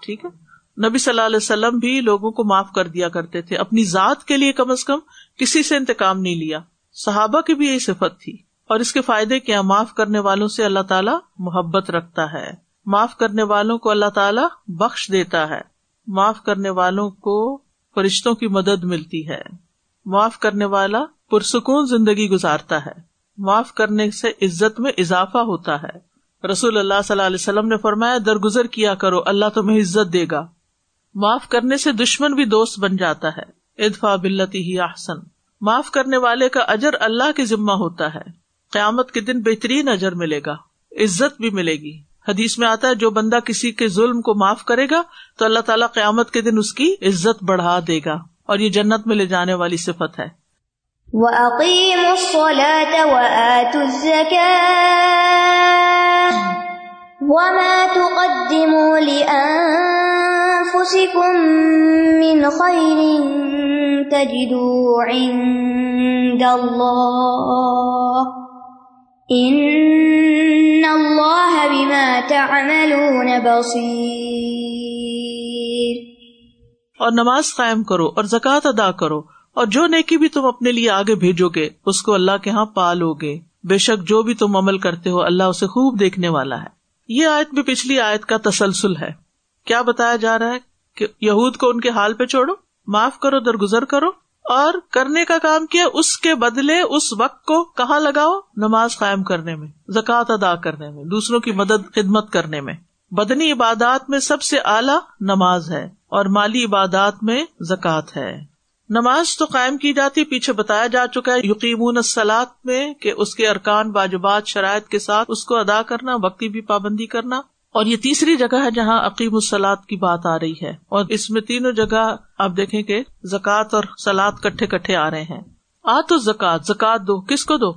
ٹھیک ہے؟ نبی صلی اللہ علیہ وسلم بھی لوگوں کو معاف کر دیا کرتے تھے۔ اپنی ذات کے لیے کم از کم کسی سے انتقام نہیں لیا۔ صحابہ کی بھی یہی صفت تھی۔ اور اس کے فائدے کیا؟ معاف کرنے والوں سے اللہ تعالیٰ محبت رکھتا ہے۔ معاف کرنے والوں کو اللہ تعالیٰ بخش دیتا ہے۔ معاف کرنے والوں کو فرشتوں کی مدد ملتی ہے۔ معاف کرنے والا پرسکون زندگی گزارتا ہے۔ معاف کرنے سے عزت میں اضافہ ہوتا ہے۔ رسول اللہ صلی اللہ علیہ وسلم نے فرمایا، درگزر کیا کرو، اللہ تمہیں عزت دے گا۔ معاف کرنے سے دشمن بھی دوست بن جاتا ہے۔ ادفا بلتی ہی احسن۔ معاف کرنے والے کا اجر اللہ کے ذمہ ہوتا ہے۔ قیامت کے دن بہترین اجر ملے گا۔ عزت بھی ملے گی۔ حدیث میں آتا ہے، جو بندہ کسی کے ظلم کو معاف کرے گا، تو اللہ تعالیٰ قیامت کے دن اس کی عزت بڑھا دے گا۔ اور یہ جنت میں لے جانے والی صفت ہے۔ وَأَقِيمُوا الصَّلَاةَ وَآتُوا الزَّكَاةَ وَمَا تُقَدِّمُوا لِأَنفُسِكُم مِّنْ خَيْرٍ تَجِدُوهُ عِندَ اللَّهِ إِنَّ اللَّهَ بِمَا تَعْمَلُونَ بَصِيرٌ. اور نماز قائم کرو اور زکوٰۃ ادا کرو اور جو نیکی بھی تم اپنے لیے آگے بھیجو گے، اس کو اللہ کے ہاں پالو گے۔ بے شک جو بھی تم عمل کرتے ہو، اللہ اسے خوب دیکھنے والا ہے۔ یہ آیت بھی پچھلی آیت کا تسلسل ہے۔ کیا بتایا جا رہا ہے کہ یہود کو ان کے حال پہ چھوڑو، معاف کرو، درگزر کرو، اور کرنے کا کام کیا، اس کے بدلے اس وقت کو کہاں لگاؤ؟ نماز قائم کرنے میں، زکوٰۃ ادا کرنے میں، دوسروں کی مدد، خدمت کرنے میں۔ بدنی عبادات میں سب سے اعلیٰ نماز ہے، اور مالی عبادات میں زکوٰۃ ہے۔ نماز تو قائم کی جاتی، پیچھے بتایا جا چکا ہے یقین سلاد میں کہ اس کے ارکان، واجبات، شرائط کے ساتھ اس کو ادا کرنا، وقتی بھی پابندی کرنا۔ اور یہ تیسری جگہ ہے جہاں عقیم السلاد کی بات آ رہی ہے۔ اور اس میں تینوں جگہ آپ دیکھیں کہ زکوٰۃ اور سلاد کٹھے کٹھے آ رہے ہیں۔ آ تو زکات زکات دو، کس کو دو؟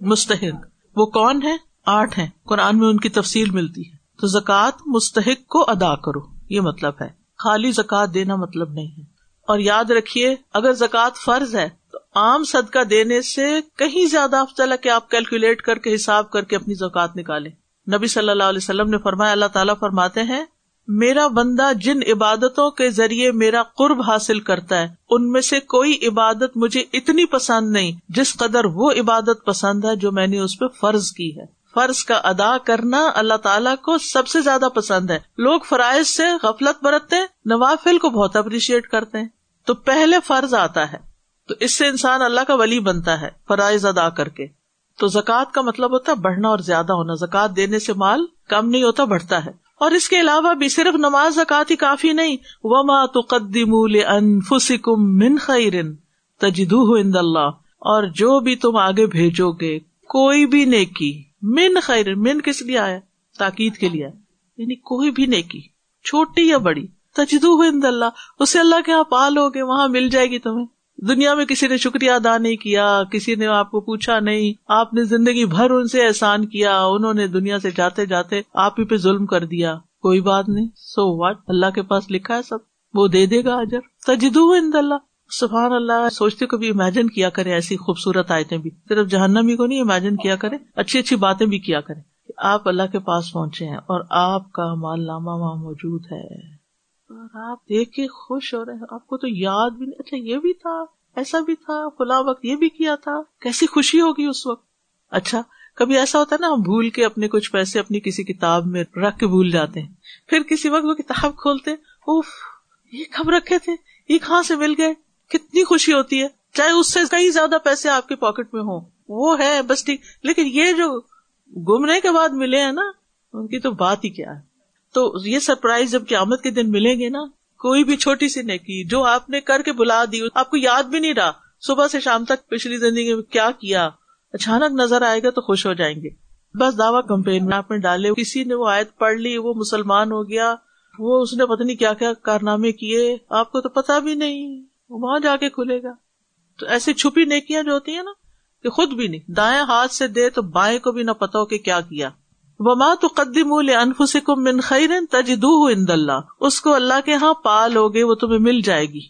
مستحق۔ وہ کون ہے آٹھ ہیں۔ قرآن میں ان کی تفصیل ملتی ہے۔ تو زکوٰۃ مستحق کو ادا کرو، یہ مطلب ہے۔ خالی زکات دینا مطلب نہیں ہے۔ اور یاد رکھیے، اگر زکوٰۃ فرض ہے، تو عام صدقہ دینے سے کہیں زیادہ افضل ہے کہ آپ کیلکولیٹ کر کے، حساب کر کے اپنی زکوٰۃ نکالیں۔ نبی صلی اللہ علیہ وسلم نے فرمایا، اللہ تعالیٰ فرماتے ہیں، میرا بندہ جن عبادتوں کے ذریعے میرا قرب حاصل کرتا ہے، ان میں سے کوئی عبادت مجھے اتنی پسند نہیں جس قدر وہ عبادت پسند ہے جو میں نے اس پہ فرض کی ہے۔ فرض کا ادا کرنا اللہ تعالیٰ کو سب سے زیادہ پسند ہے۔ لوگ فرائض سے غفلت برتتے نوافل کو بہت اپریشیٹ کرتے ہیں۔ تو پہلے فرض آتا ہے، تو اس سے انسان اللہ کا ولی بنتا ہے، فرائض ادا کر کے۔ تو زکوٰۃ کا مطلب ہوتا ہے بڑھنا اور زیادہ ہونا۔ زکوٰۃ دینے سے مال کم نہیں ہوتا، بڑھتا ہے۔ اور اس کے علاوہ بھی صرف نماز زکات ہی کافی نہیں۔ وما تقدم لانفسکم من خیر تجدوه عند اللہ اور جو بھی تم آگے بھیجو گے، کوئی بھی نیکی۔ من خیر من کس لیے آیا؟ تاکید کے لیے یعنی کوئی بھی نیکی، چھوٹی یا بڑی۔ تجدو عند اللہ اسے اللہ کے یہاں پالو گے، وہاں مل جائے گی تمہیں۔ دنیا میں کسی نے شکریہ ادا نہیں کیا، کسی نے آپ کو پوچھا نہیں، آپ نے زندگی بھر ان سے احسان کیا، انہوں نے دنیا سے جاتے جاتے آپ ہی پہ ظلم کر دیا۔ کوئی بات نہیں سو واٹ اللہ کے پاس لکھا ہے سب، وہ دے دے گا اجر۔ تجدو عند اللہ۔ سبحان اللہ، سوچتے کو بھی امیجن کیا کرے ایسی خوبصورت آیتیں بھی۔ صرف جہنمی کو نہیں امیجن کیا کرے اچھی اچھی باتیں بھی کیا کرے آپ اللہ کے پاس پہنچے ہیں اور آپ کا مال نامہ وہاں موجود ہے۔ اور آپ دیکھ کے خوش ہو رہے ہیں۔ آپ کو تو یاد بھی نہیں۔ اچھا یہ بھی تھا، ایسا بھی تھا فلاں وقت یہ بھی کیا تھا۔ کیسی خوشی ہوگی اس وقت۔ اچھا کبھی ایسا ہوتا ہے نا، ہم بھول کے اپنے کچھ پیسے اپنی کسی کتاب میں رکھ کے بھول جاتے ہیں۔ پھر کسی وقت وہ کتاب کھولتے اوف، یہ کب رکھے تھے؟ یہ کہاں سے مل گئے؟ کتنی خوشی ہوتی ہے۔ چاہے اس سے کئی زیادہ پیسے آپ کے پاکٹ میں ہوں۔ وہ ہے، بس ٹھیک۔ لیکن یہ جو گمنے کے بعد ملے ہیں نا، ان کی تو بات ہی کیا ہے؟ تو یہ سرپرائز جب قیامت کے دن ملیں گے نا، کوئی بھی چھوٹی سی نیکی، جو آپ نے کر کے بلا دی، آپ کو یاد بھی نہیں رہا۔ صبح سے شام تک پچھلی زندگی میں کیا کیا، اچانک نظر آئے گا تو خوش ہو جائیں گے۔ بس دعوی کمپین میں آپ نے ڈالے، کسی نے وہ آیت پڑھ لی، وہ مسلمان ہو گیا، وہ اس نے پتہ نہیں کیا کیا کارنامے کیے، آپ کو تو پتا بھی نہیں وہاں جا کے کھلے گا۔ تو ایسی چھپی نیکیاں جو ہوتی ہیں نا، کہ خود بھی نہیں، دائیں ہاتھ سے دے تو بائیں کو بھی نہ پتا ہو کہ کیا کیا۔ وما تو قدیم انفسکو من خیر تجدو عند اللہ اس کو اللہ کے یہاں پال ہوگے وہ تمہیں مل جائے گی۔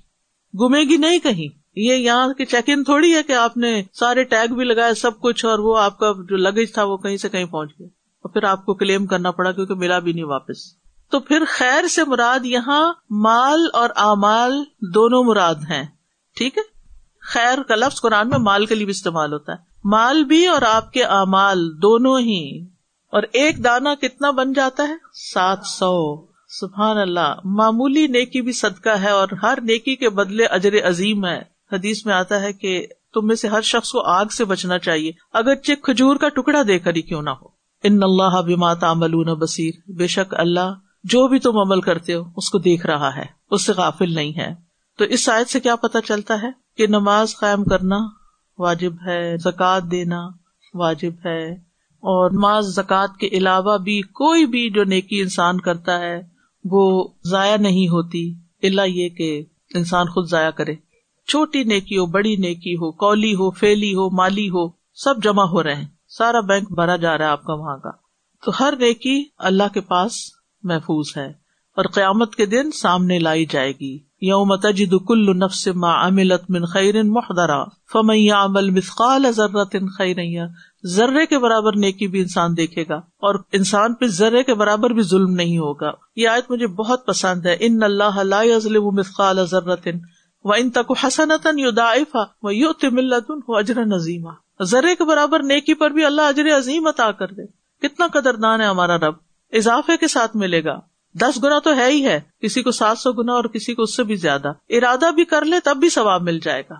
گمے گی نہیں کہیں۔ یہ یہاں کی چیک ان تھوڑی ہے کہ آپ نے سارے ٹیگ بھی لگائے، سب کچھ، اور وہ آپ کا جو لگیج تھا وہ کہیں سے کہیں پہنچ گیا۔ اور پھر آپ کو کلیم کرنا پڑا کیونکہ ملا بھی نہیں واپس۔ تو پھر خیر سے مراد یہاں مال اور امال دونوں مراد ہیں۔ ٹھیک ہے؟ خیر کا لفظ قرآن میں مال کے لیے بھی استعمال ہوتا ہے۔ مال بھی اور آپ کے امال دونوں ہی اور ایک دانا کتنا بن جاتا ہے؟ سات سو۔ سبحان اللہ۔ معمولی نیکی بھی صدقہ ہے اور ہر نیکی کے بدلے اجر عظیم ہے۔ حدیث میں آتا ہے کہ تم میں سے ہر شخص کو آگ سے بچنا چاہیے۔ اگرچہ کھجور کا ٹکڑا دے کر ہی کیوں نہ ہو۔ ان اللہ بما تعملون بصیر۔ بے شک اللہ جو بھی تم عمل کرتے ہو، اس کو دیکھ رہا ہے۔ اس سے غافل نہیں ہے۔ تو اس شاید سے کیا پتا چلتا ہے کہ نماز قائم کرنا واجب ہے، زکوٰۃ دینا واجب ہے۔ اور نماز زکوٰۃ کے علاوہ بھی کوئی بھی جو نیکی انسان کرتا ہے، وہ ضائع نہیں ہوتی اللہ یہ کہ انسان خود ضائع کرے۔ چھوٹی نیکی ہو، بڑی نیکی ہو، کولی ہو فیلی ہو، مالی ہو، سب جمع ہو رہے ہیں۔ سارا بینک بھرا جا رہا ہے آپ کا وہاں کا۔ تو ہر نیکی اللہ کے پاس محفوظ ہے اور قیامت کے دن سامنے لائی جائے گی۔ یوم تجد کل نفس ما عملت من خیر محدرا فمن يعمل مثقال ذرة خيرا ذرے کے برابر نیکی بھی انسان دیکھے گا، اور انسان پہ ذرے کے برابر بھی ظلم نہیں ہوگا۔ یہ آیت مجھے بہت پسند ہے، ان اللہ لا يظلم مثقال ذرة وان تک حسنتا يضاعفها ويؤتي من لدنه اجرا عظيما ذرے کے برابر نیکی پر بھی اللہ اجر عظیم عطا کر دے۔ کتنا قدردان ہے ہمارا رب۔ اضافے کے ساتھ ملے گا۔ دس گنا تو ہے ہی ہے، کسی کو سات سو گنا اور کسی کو اس سے بھی زیادہ۔ ارادہ بھی کر لے تب بھی ثواب مل جائے گا۔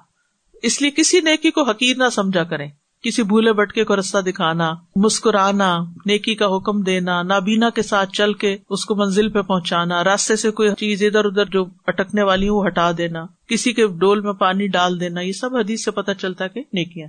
اس لیے کسی نیکی کو حقیر نہ سمجھا کریں۔ کسی بھولے بٹکے کو رستہ دکھانا، مسکرانا، نیکی کا حکم دینا، نابینا کے ساتھ چل کے اس کو منزل پہ پہنچانا، راستے سے کوئی چیز ادھر ادھر جو اٹکنے والی وہ ہٹا دینا، کسی کے ڈول میں پانی ڈال دینا، یہ سب حدیث سے پتہ چلتا کہ نیکیاں۔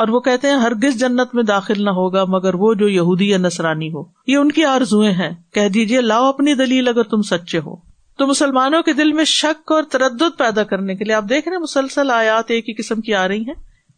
اور وہ کہتے ہیں، ہرگز جنت میں داخل نہ ہوگا، مگر وہ جو یہودی یا نصرانی ہو۔ یہ ان کی آرزویں ہیں۔ کہہ دیجیے لاؤ اپنی دلیل اگر تم سچے ہو۔ تو مسلمانوں کے دل میں شک اور تردد پیدا کرنے کے لیے آپ دیکھ رہے ہیں، مسلسل آیات ایک ہی قسم کی آ رہی ہیں۔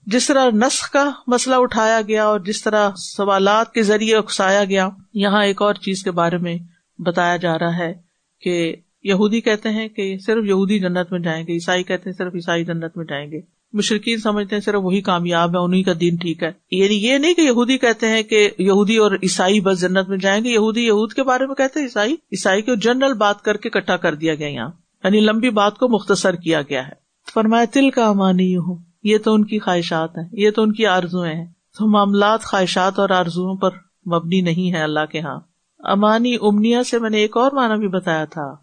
جس طرح نسخ کا مسئلہ اٹھایا گیا اور جس طرح سوالات کے ذریعے اکسایا گیا، یہاں ایک اور چیز کے بارے میں بتایا جا رہا ہے کہ یہودی کہتے ہیں کہ صرف یہودی جنت میں جائیں گے، عیسائی کہتے ہیں صرف عیسائی جنت میں جائیں گے۔ مشرقین سمجھتے ہیں صرف وہی کامیاب ہے انہیں کا دین ٹھیک ہے۔ یعنی یہ نہیں کہ یہودی کہتے ہیں کہ یہودی اور عیسائی بس جنت میں جائیں گے، یہودی یہود کے بارے میں کہتے ہیں، عیسائی عیسائی کو جنرل بات کر کے اکٹھا کر دیا گیا یہاں۔ یعنی لمبی بات کو مختصر کیا گیا ہے۔ فرمایا، تل کا امانی ہوں یہ تو ان کی خواہشات ہیں، یہ تو ان کی آرزویں ہیں۔ تو معاملات خواہشات اور آرزو پر مبنی نہیں ہے اللہ کے ہاں۔ امانی امنیا سے میں نے ایک اور معنی بھی بتایا تھا۔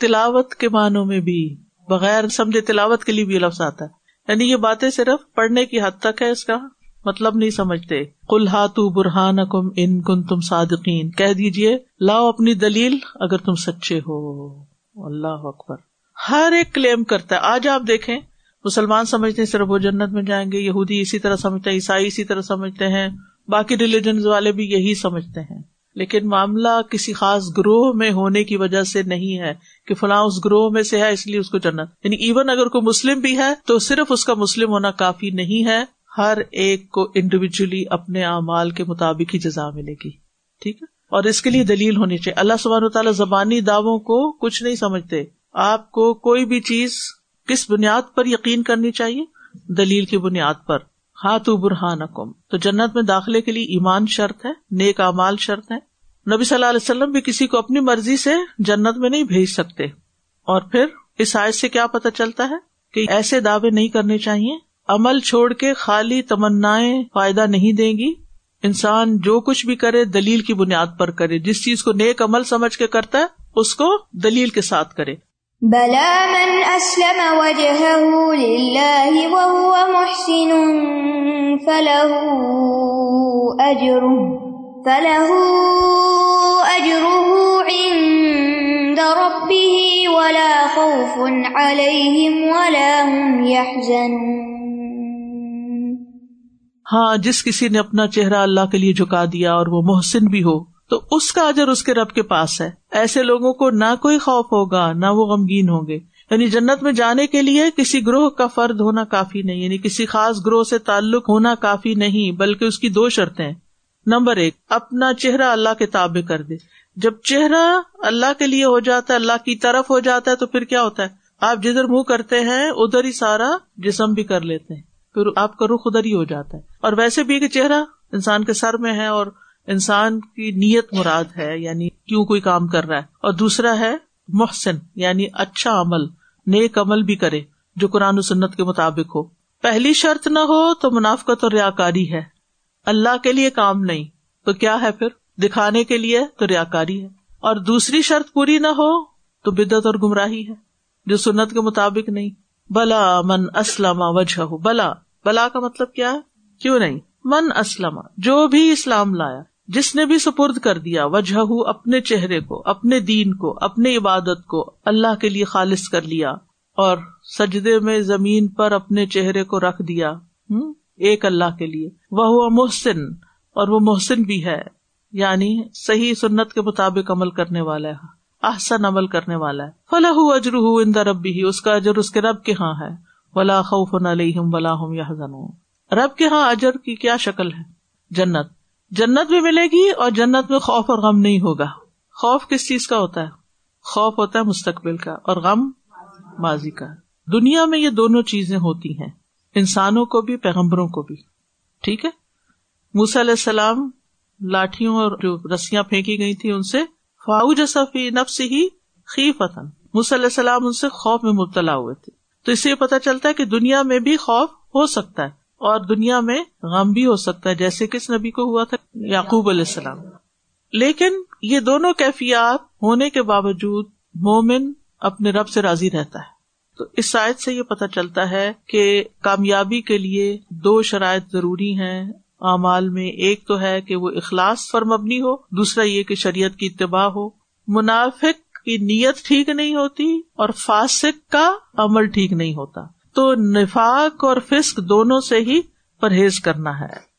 تلاوت کے معنوں میں بھی، بغیر سمجھے تلاوت کے لیے بھی لفظ آتا ہے۔ یعنی یہ باتیں صرف پڑھنے کی حد تک ہے اس کا مطلب نہیں سمجھتے۔ کل ہاتھ برہان کم ان کن تم صادقین۔ کہہ دیجیے لاؤ اپنی دلیل اگر تم سچے ہو۔ اللہ اکبر۔ ہر ایک کلیم کرتا ہے۔ آج آپ دیکھیں، مسلمان سمجھتے ہیں صرف وہ جنت میں جائیں گے، یہودی اسی طرح سمجھتے ہیں، عیسائی اسی طرح سمجھتے ہیں، باقی ریلیجن والے بھی یہی سمجھتے ہیں۔ لیکن معاملہ کسی خاص گروہ میں ہونے کی وجہ سے نہیں ہے کہ فلاں اس گروہ میں سے ہے، اس لیے اس کو جنت۔ یعنی ایون اگر کوئی مسلم بھی ہے، تو صرف اس کا مسلم ہونا کافی نہیں ہے۔ ہر ایک کو انڈیویجلی اپنے اعمال کے مطابق ہی جزا ملے گی۔ ٹھیک ہے؟ اور اس کے لیے دلیل ہونی چاہیے۔ اللہ سبحانہ تعالیٰ زبانی دعووں کو کچھ نہیں سمجھتے۔ آپ کو کوئی بھی چیز کس بنیاد پر یقین کرنی چاہیے؟ دلیل کی بنیاد پر۔ ہاتھ برہان اکم تو جنت میں داخلے کے لیے ایمان شرط ہے، نیک امال شرط ہے نبی صلی اللہ علیہ وسلم بھی کسی کو اپنی مرضی سے جنت میں نہیں بھیج سکتے۔ اور پھر اس آئے سے کیا پتا چلتا ہے کہ ایسے دعوے نہیں کرنے چاہیے۔ عمل چھوڑ کے خالی تمنا فائدہ نہیں دیں گی۔ انسان جو کچھ بھی کرے دلیل کی بنیاد پر کرے۔ جس چیز کو نیک عمل سمجھ کے کرتا ہے، اس کو دلیل کے ساتھ کرے۔ بلا من اسلم وجهه لله وهو محسن فله اجره فله اجره عند ربه ولا خوف عليهم ولا هم يحزنون ہاں جس کسی نے اپنا چہرہ اللہ کے لیے جھکا دیا اور وہ محسن بھی ہو تو اس کا اجر اس کے رب کے پاس ہے۔ ایسے لوگوں کو نہ کوئی خوف ہوگا، نہ وہ غمگین ہوں گے۔ یعنی جنت میں جانے کے لیے کسی گروہ کا فرد ہونا کافی نہیں یعنی کسی خاص گروہ سے تعلق ہونا کافی نہیں، بلکہ اس کی دو شرطیں نمبر ایک، اپنا چہرہ اللہ کے تابع کر دے۔ جب چہرہ اللہ کے لیے ہو جاتا ہے، اللہ کی طرف ہو جاتا ہے، تو پھر کیا ہوتا ہے؟ آپ جدھر منہ کرتے ہیں، ادھر ہی سارا جسم بھی کر لیتے ہیں۔ پھر آپ کا رخ ادھر ہی ہو جاتا ہے۔ اور ویسے بھی کہ چہرہ انسان کے سر میں ہے اور انسان کی نیت مراد ہے یعنی کیوں کوئی کام کر رہا ہے۔ اور دوسرا ہے محسن یعنی اچھا عمل، نیک عمل بھی کرے، جو قرآن و سنت کے مطابق ہو۔ پہلی شرط نہ ہو تو منافقت اور ریا کاری ہے۔ اللہ کے لیے کام نہیں، تو کیا ہے پھر؟ دکھانے کے لیے تو ریا کاری ہے۔ اور دوسری شرط پوری نہ ہو تو بدت اور گمراہی ہے، جو سنت کے مطابق نہیں۔ بلا من اسلم وجہ بلا بلا کا مطلب کیا ہے؟ کیوں نہیں؟ من اسلم، جو بھی اسلام لایا۔ جس نے بھی سپرد کر دیا وجہ اپنے چہرے کو، اپنے دین کو اپنی عبادت کو اللہ کے لیے خالص کر لیا اور سجدے میں زمین پر اپنے چہرے کو رکھ دیا ایک اللہ کے لیے۔ وہ محسن، اور وہ محسن بھی ہے یعنی صحیح سنت کے مطابق عمل کرنے والا ہے، احسن عمل کرنے والا ہے۔ فلاح اجر اندر رب بھی اس کا اجر اس کے رب کے ہاں ہے۔ ولا خوف علیہم ولا ہم یا رب کے ہاں اجر کی کیا شکل ہے؟ جنت۔ جنت بھی ملے گی اور جنت میں خوف اور غم نہیں ہوگا۔ خوف کس چیز کا ہوتا ہے؟ خوف ہوتا ہے مستقبل کا اور غم ماضی کا۔ دنیا میں یہ دونوں چیزیں ہوتی ہیں، انسانوں کو بھی، پیغمبروں کو بھی۔ ٹھیک ہے؟ موس علیہ السلام لاٹھیوں اور جو رسیاں پھینکی گئی تھی ان سے فاؤ جسفی نفس ہی خی فتن مس علیہ السلام ان سے خوف میں مبتلا ہوئے تھے۔ تو اس سے پتا چلتا ہے کہ دنیا میں بھی خوف ہو سکتا ہے۔ اور دنیا میں غم بھی ہو سکتا ہے، جیسے کس نبی کو ہوا تھا، یعقوب علیہ السلام۔ لیکن یہ دونوں کیفیات ہونے کے باوجود مومن اپنے رب سے راضی رہتا ہے۔ تو اس شاید سے یہ پتا چلتا ہے کہ کامیابی کے لیے دو شرائط ضروری ہیں۔ اعمال میں ایک تو ہے کہ وہ اخلاص پر مبنی ہو، دوسرا یہ کہ شریعت کی اتباع ہو۔ منافق کی نیت ٹھیک نہیں ہوتی اور فاسق کا عمل ٹھیک نہیں ہوتا۔ تو نفاق اور فسق دونوں سے ہی پرہیز کرنا ہے۔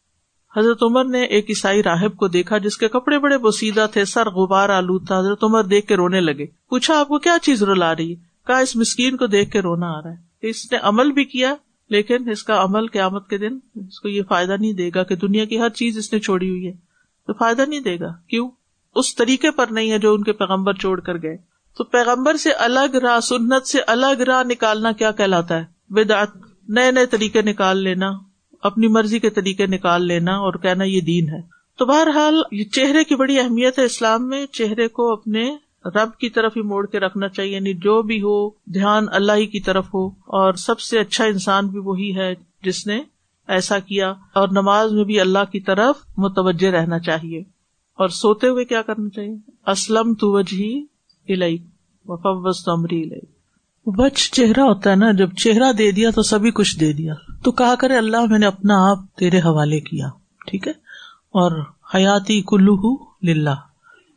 حضرت عمر نے ایک عیسائی راہب کو دیکھا جس کے کپڑے بڑے بسیدہ تھے، سر غبار آلو تھا۔ حضرت عمر دیکھ کے رونے لگے۔ پوچھا، آپ کو کیا چیز رلا رہی؟ ہے کہا، اس مسکین کو دیکھ کے رونا آ رہا ہے۔ اس نے عمل بھی کیا، لیکن اس کا عمل قیامت کے دن اس کو یہ فائدہ نہیں دے گا کہ دنیا کی ہر چیز اس نے چھوڑی ہوئی ہے۔ تو فائدہ نہیں دے گا۔ کیوں؟ اس طریقے پر نہیں ہے جو ان کے پیغمبر چھوڑ کر گئے۔ تو پیغمبر سے الگ راہ، سنت سے الگ راہ نکالنا کیا کہلاتا ہے؟ بدعت نئے نئے طریقے نکال لینا، اپنی مرضی کے طریقے نکال لینا اور کہنا یہ دین ہے۔ تو بہرحال یہ چہرے کی بڑی اہمیت ہے اسلام میں، چہرے کو اپنے رب کی طرف ہی موڑ کے رکھنا چاہیے یعنی جو بھی ہو، دھیان اللہ ہی کی طرف ہو۔ اور سب سے اچھا انسان بھی وہی ہے جس نے ایسا کیا۔ اور نماز میں بھی اللہ کی طرف متوجہ رہنا چاہیے۔ اور سوتے ہوئے کیا کرنا چاہیے؟ اسلم تو وجہ الئی وفوس امری الئی بچ چہرہ ہوتا ہے نا، جب چہرہ دے دیا تو سبھی کچھ دے دیا۔ تو کہا کرے، اللہ میں نے اپنا آپ تیرے حوالے کیا، ٹھیک ہے؟ اور حیاتی کلو للہ،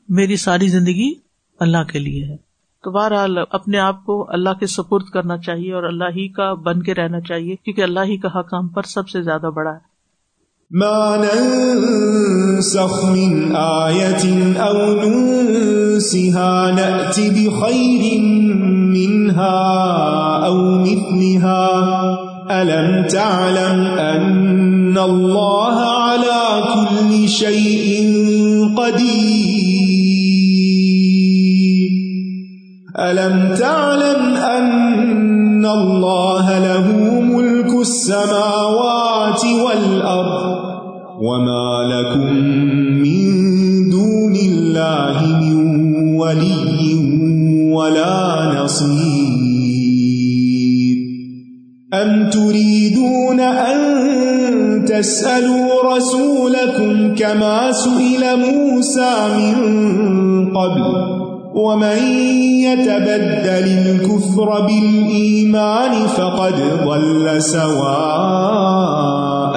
میری ساری زندگی اللہ کے لیے ہے۔ تو بہرحال اپنے آپ کو اللہ کے سپرد کرنا چاہیے اور اللہ ہی کا بن کے رہنا چاہیے، کیونکہ اللہ ہی کا حق ہم پر سب سے زیادہ بڑا ہے۔ ما ننسخ من آية أو ننسها، نأت بخير منها أو مثلها؟ ألم تعلم أن الله على كل شيء قدير؟ ألم تعلم أن الله له ملك السماوات والأرض وما لكم من دون الله من ولي أم تريدون أن تسألوا رسولكم كما سئل موسى من قبل ومن يتبدل الكفر بالإيمان فقد ضل سواء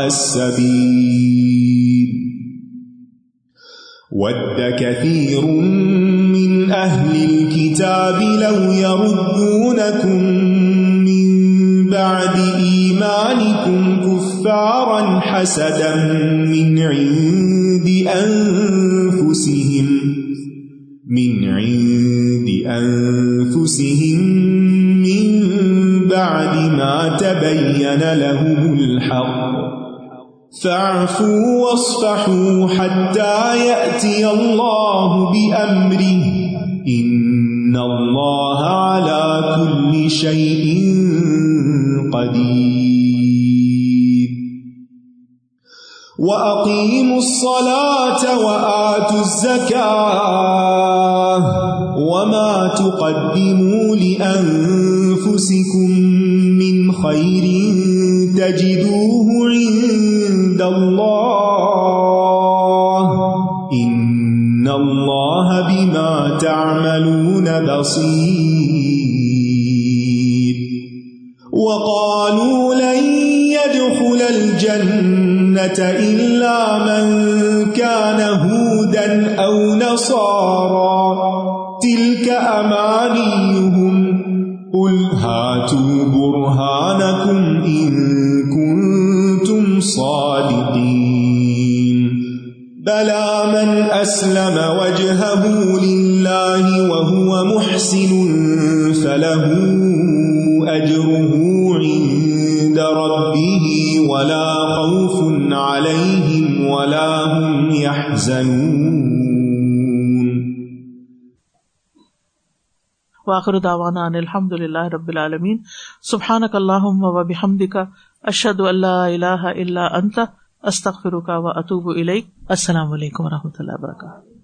السبيل ود كثير من أهل الكتاب لو يردونكم بعد إيمانكم كفارا حسدا من عند أنفسهم، من عند أنفسهم من بعد ما تبين لهم الحق. فاعفوا واصفحوا حتى يأتي الله بأمره. إن الله على كل شيء قدير وَأَقِيمُوا الصَّلَاةَ وَآتُوا الزَّكَاةَ وَمَا تُقَدِّمُوا لِأَنفُسِكُم مِّنْ خَيْرٍ تَجِدُوهُ عِندَ اللَّهِ إِنَّ اللَّهَ بِمَا تَعْمَلُونَ بَصِيرٌ وَقَالُوا لَن يَدْخُلَ الْجَنَّةَ إِلَّا مَن كَانَ هودا أو نصارى تلك أمانيهم قل هاتوا برهانكم بلى من أسلم وجهه لله وهو محسن فله أجره عند ربه ولا خوف عليهم ولا هم يحزنون. واخر دعوانا ان الحمد للہ رب العالمین سبحانک اللہم و بحمدک اشہد ان لا الہ الا انت استغفرک و اطوب السلام علیکم و رحمۃ اللہ وبرکاتہ.